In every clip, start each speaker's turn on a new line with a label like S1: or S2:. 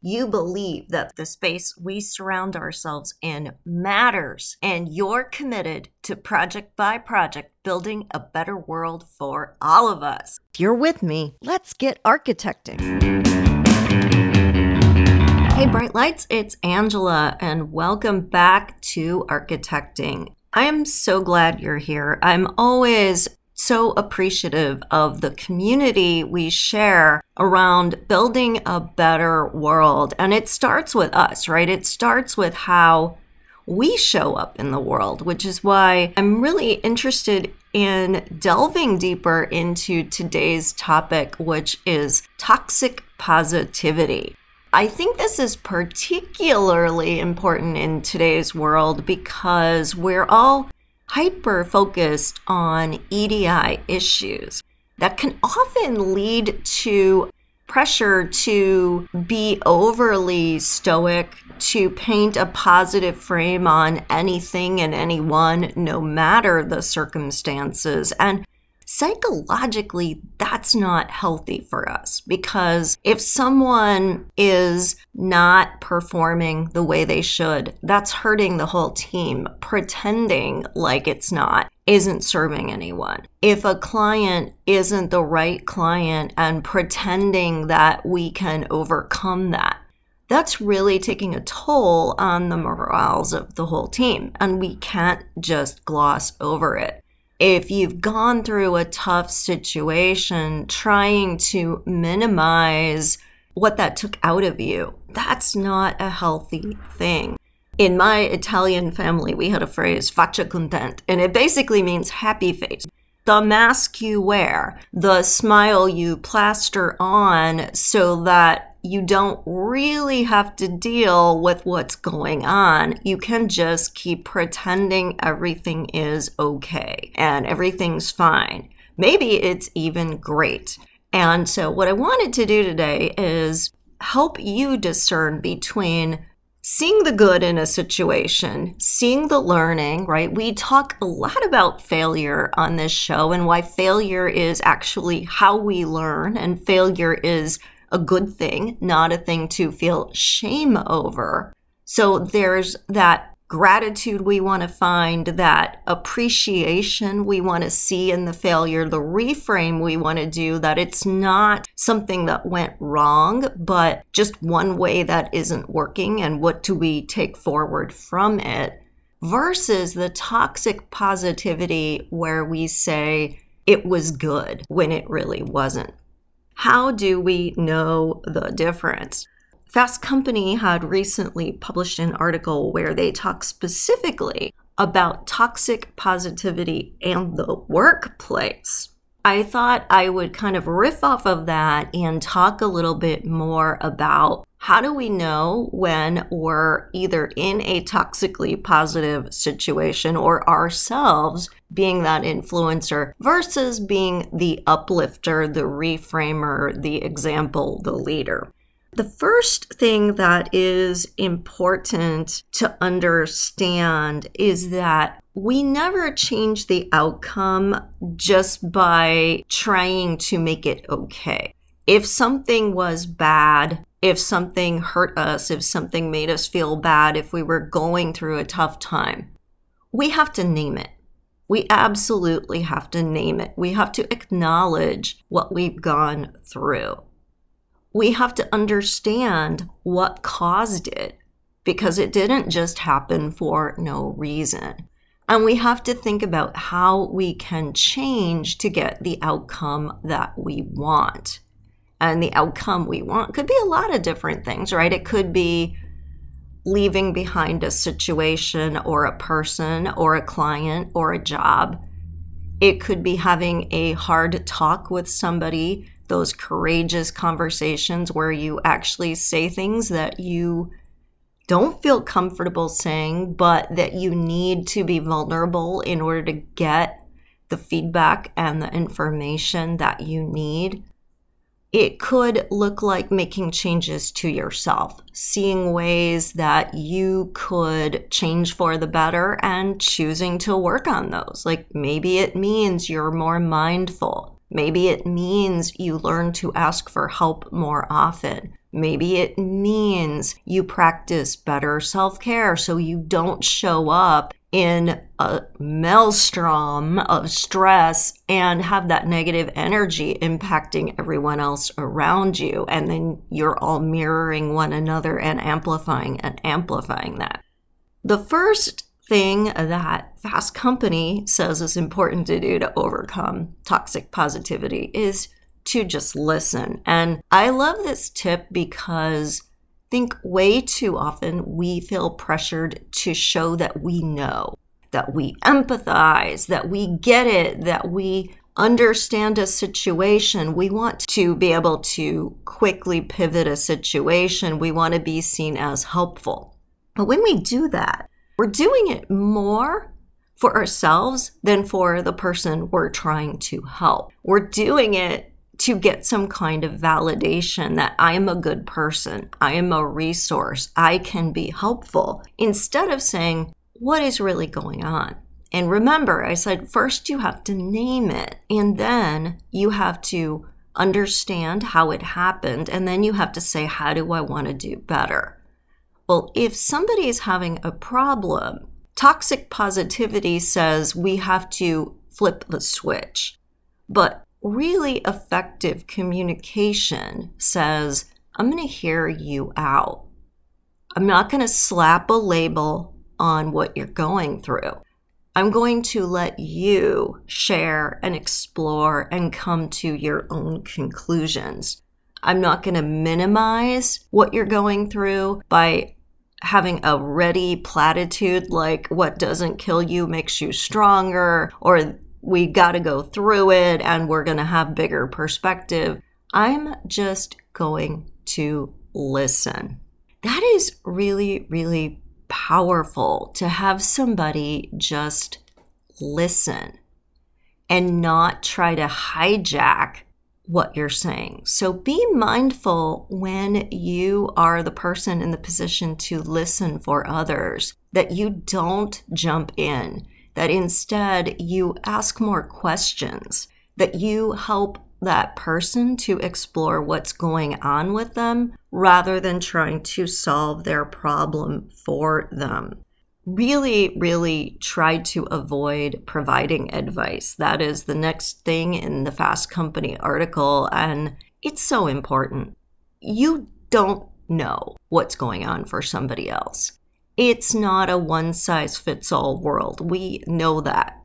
S1: you believe that the space we surround ourselves in matters, and you're committed to project by project building a better world for all of us. If you're with me, let's get architecting. Hey, Bright Lights, it's Angela, and welcome back to Architecting. I am so glad you're here. I'm always so appreciative of the community we share around building a better world. And it starts with us, right? It starts with how we show up in the world, which is why I'm really interested in delving deeper into today's topic, which is toxic positivity. I think this is particularly important in today's world because we're all hyper focused on EDI issues that can often lead to pressure to be overly stoic, to paint a positive frame on anything and anyone, no matter the circumstances. And psychologically, that's not healthy for us because if someone is not performing the way they should, that's hurting the whole team. Pretending like it's not isn't serving anyone. If a client isn't the right client and pretending that we can overcome that, that's really taking a toll on the morals of the whole team. And we can't just gloss over it if you've gone through a tough situation, trying to minimize what that took out of you, that's not a healthy thing. In my Italian family, we had a phrase, faccia contente, and it basically means happy face. The mask you wear, the smile you plaster on so that you don't really have to deal with what's going on. You can just keep pretending everything is okay and everything's fine. Maybe it's even great. And so, what I wanted to do today is help you discern between seeing the good in a situation, seeing the learning, right? We talk a lot about failure on this show and why failure is actually how we learn, and failure is a good thing, not a thing to feel shame over. So there's that gratitude we want to find, that appreciation we want to see in the failure, the reframe we want to do that it's not something that went wrong, but just one way that isn't working. And what do we take forward from it? Versus the toxic positivity where we say it was good when it really wasn't. How do we know the difference? Fast Company had recently published an article where they talk specifically about toxic positivity and the workplace. I thought I would kind of riff off of that and talk a little bit more about how do we know when we're either in a toxically positive situation or ourselves being that influencer versus being the uplifter, the reframer, the example, the leader? The first thing that is important to understand is that we never change the outcome just by trying to make it okay. If something was bad, if something hurt us, if something made us feel bad, if we were going through a tough time, we have to name it. We absolutely have to name it. We have to acknowledge what we've gone through. We have to understand what caused it because it didn't just happen for no reason. And we have to think about how we can change to get the outcome that we want. And the outcome we want could be a lot of different things, right? It could be leaving behind a situation or a person or a client or a job. It could be having a hard talk with somebody, those courageous conversations where you actually say things that you don't feel comfortable saying, but that you need to be vulnerable in order to get the feedback and the information that you need. It could look like making changes to yourself, seeing ways that you could change for the better and choosing to work on those. Like maybe it means you're more mindful. Maybe it means you learn to ask for help more often. Maybe it means you practice better self care so you don't show up in a maelstrom of stress and have that negative energy impacting everyone else around you. And then you're all mirroring one another and amplifying and amplifying that. The first thing that Fast Company says is important to do to overcome toxic positivity is to just listen. And I love this tip because think way too often we feel pressured to show that we know, that we empathize, that we get it, that we understand a situation. We want to be able to quickly pivot a situation. We want to be seen as helpful. But when we do that, we're doing it more for ourselves than for the person we're trying to help. We're doing it to get some kind of validation that I am a good person, I am a resource, I can be helpful, instead of saying, what is really going on? And remember, I said first you have to name it, and then you have to understand how it happened, and then you have to say, how do I want to do better? Well, if somebody is having a problem, toxic positivity says we have to flip the switch. But really effective communication says, I'm going to hear you out. I'm not going to slap a label on what you're going through. I'm going to let you share and explore and come to your own conclusions. I'm not going to minimize what you're going through by having a ready platitude like what doesn't kill you makes you stronger or we got to go through it and we're going to have bigger perspective. I'm just going to listen. That is really, really powerful to have somebody just listen and not try to hijack what you're saying. So be mindful when you are the person in the position to listen for others that you don't jump in that instead you ask more questions, that you help that person to explore what's going on with them rather than trying to solve their problem for them. Really, really try to avoid providing advice. That is the next thing in the Fast Company article, and it's so important. You don't know what's going on for somebody else. It's not a one size fits all world. We know that.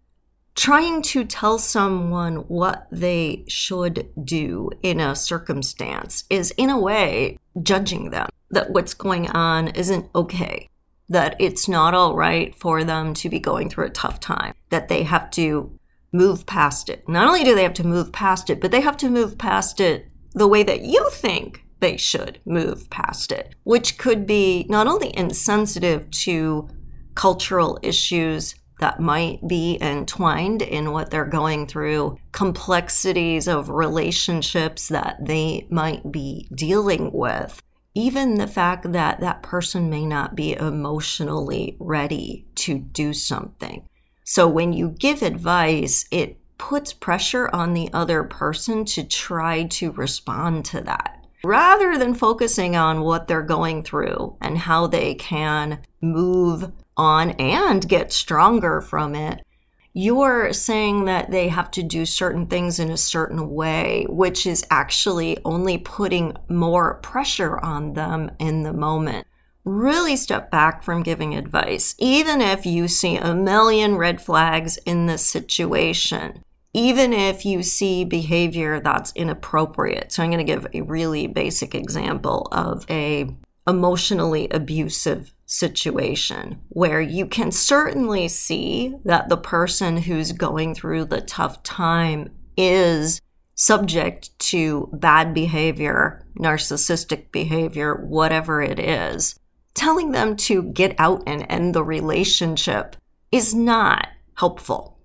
S1: Trying to tell someone what they should do in a circumstance is, in a way, judging them that what's going on isn't okay, that it's not all right for them to be going through a tough time, that they have to move past it. Not only do they have to move past it, but they have to move past it the way that you think they should move past it, which could be not only insensitive to cultural issues that might be entwined in what they're going through, complexities of relationships that they might be dealing with, even the fact that that person may not be emotionally ready to do something. So when you give advice, it puts pressure on the other person to try to respond to that rather than focusing on what they're going through and how they can move on and get stronger from it. You're saying that they have to do certain things in a certain way, which is actually only putting more pressure on them in the moment. Really step back from giving advice, even if you see a million red flags in the situation even if you see behavior that's inappropriate. So I'm going to give a really basic example of a emotionally abusive situation where you can certainly see that the person who's going through the tough time is subject to bad behavior, narcissistic behavior, whatever it is. Telling them to get out and end the relationship is not helpful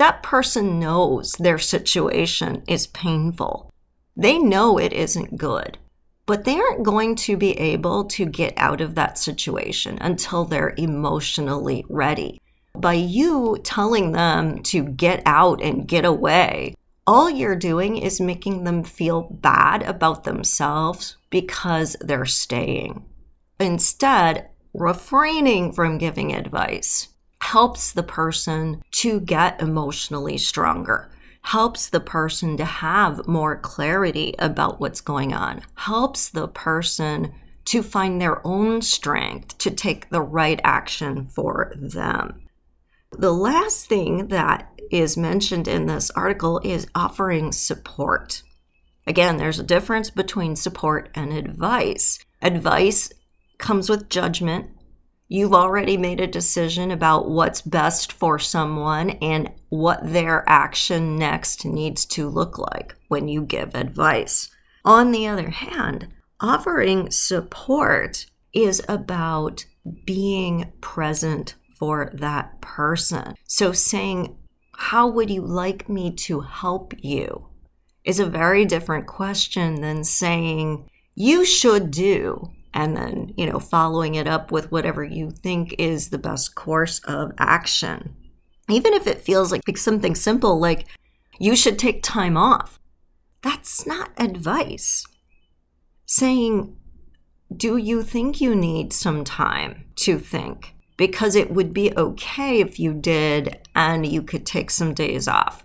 S1: that person knows their situation is painful. They know it isn't good, but they aren't going to be able to get out of that situation until they're emotionally ready. By you telling them to get out and get away, all you're doing is making them feel bad about themselves because they're staying. Instead, refraining from giving advice helps the person to get emotionally stronger, helps the person to have more clarity about what's going on, helps the person to find their own strength to take the right action for them. The last thing that is mentioned in this article is offering support. Again, there's a difference between support and advice. Advice comes with judgment. You've already made a decision about what's best for someone and what their action next needs to look like when you give advice. On the other hand, offering support is about being present for that person. So saying, How would you like me to help you? is a very different question than saying, You should do, and then, you know, following it up with whatever you think is the best course of action. Even if it feels like, something simple, like, You should take time off. That's not advice. Saying, Do you think you need some time to think? because it would be okay if you did and you could take some days off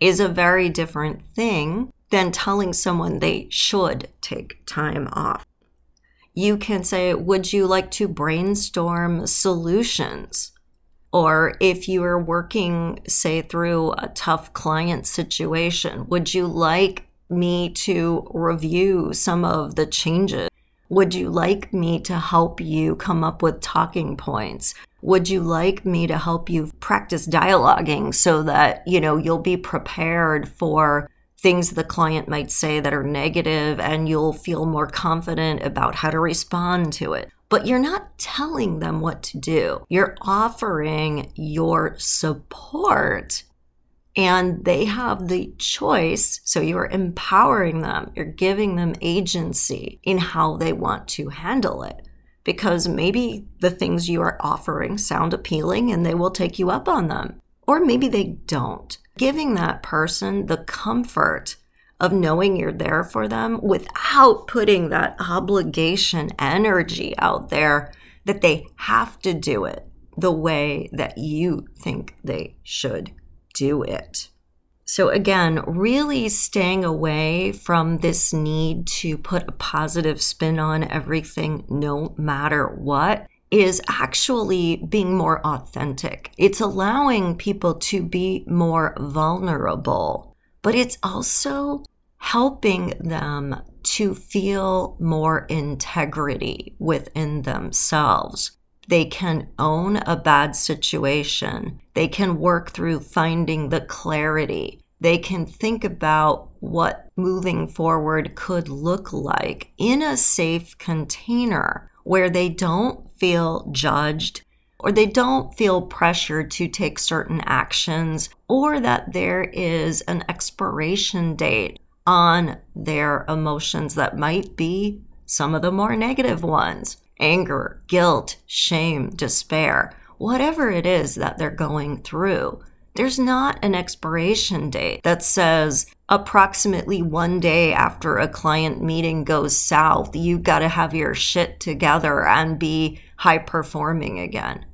S1: is a very different thing than telling someone they should take time off. You can say, Would you like to brainstorm solutions? Or if you are working, say, through a tough client situation, would you like me to review some of the changes would you like me to help you come up with talking points? Would you like me to help you practice dialoguing so that, you know, you'll be prepared for things the client might say that are negative and you'll feel more confident about how to respond to it? But you're not telling them what to do. You're offering your support and they have the choice. So you are empowering them, you're giving them agency in how they want to handle it. Because maybe the things you are offering sound appealing and they will take you up on them, or maybe they don't. Giving that person the comfort of knowing you're there for them without putting that obligation energy out there that they have to do it the way that you think they should do it. So, again, really staying away from this need to put a positive spin on everything, no matter what, is actually being more authentic. It's allowing people to be more vulnerable, but it's also helping them to feel more integrity within themselves. They can own a bad situation. They can work through finding the clarity. They can think about what moving forward could look like in a safe container where they don't feel judged or they don't feel pressured to take certain actions or that there is an expiration date on their emotions that might be some of the more negative ones anger, guilt, shame, despair, whatever it is that they're going through. There's not an expiration date that says approximately one day after a client meeting goes south, you've got to have your shit together and be high performing again.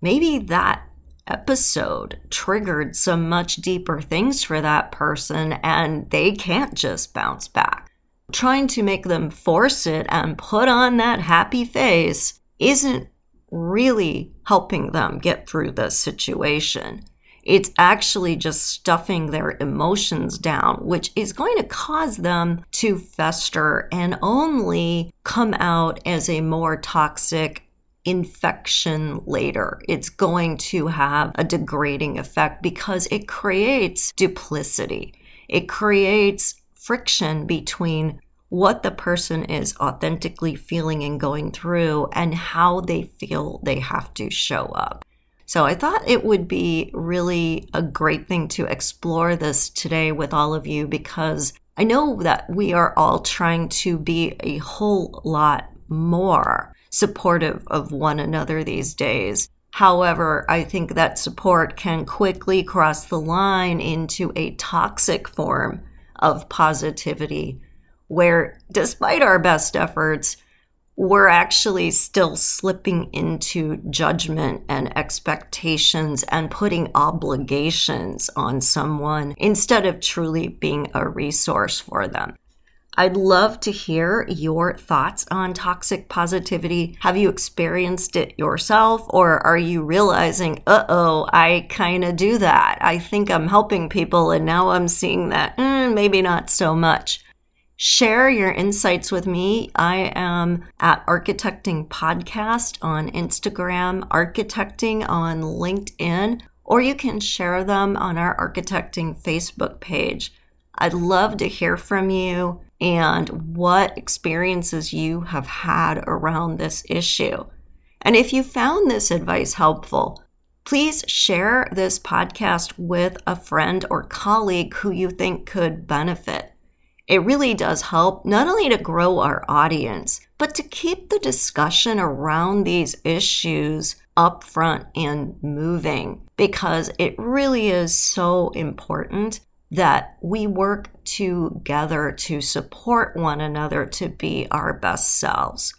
S1: Maybe that episode triggered some much deeper things for that person and they can't just bounce back trying to make them force it and put on that happy face isn't really helping them get through the situation. It's actually just stuffing their emotions down, which is going to cause them to fester and only come out as a more toxic infection later. It's going to have a degrading effect because it creates duplicity. It creates friction between what the person is authentically feeling and going through and how they feel they have to show up. So I thought it would be really a great thing to explore this today with all of you because I know that we are all trying to be a whole lot more supportive of one another these days. However, I think that support can quickly cross the line into a toxic form of positivity, where despite our best efforts, we're actually still slipping into judgment and expectations and putting obligations on someone instead of truly being a resource for them. I'd love to hear your thoughts on toxic positivity. Have you experienced it yourself, or are you realizing, uh oh, I kind of do that? I think I'm helping people, and now I'm seeing that mm, maybe not so much. Share your insights with me. I am at Architecting Podcast on Instagram, Architecting on LinkedIn, or you can share them on our Architecting Facebook page. I'd love to hear from you and what experiences you have had around this issue. And if you found this advice helpful, please share this podcast with a friend or colleague who you think could benefit. It really does help not only to grow our audience, but to keep the discussion around these issues upfront and moving because it really is so important that we work together to support one another to be our best selves.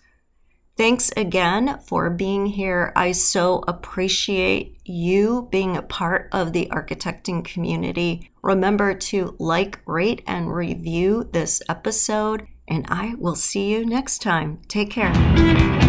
S1: Thanks again for being here. I so appreciate you being a part of the architecting community. Remember to like, rate, and review this episode, and I will see you next time. Take care.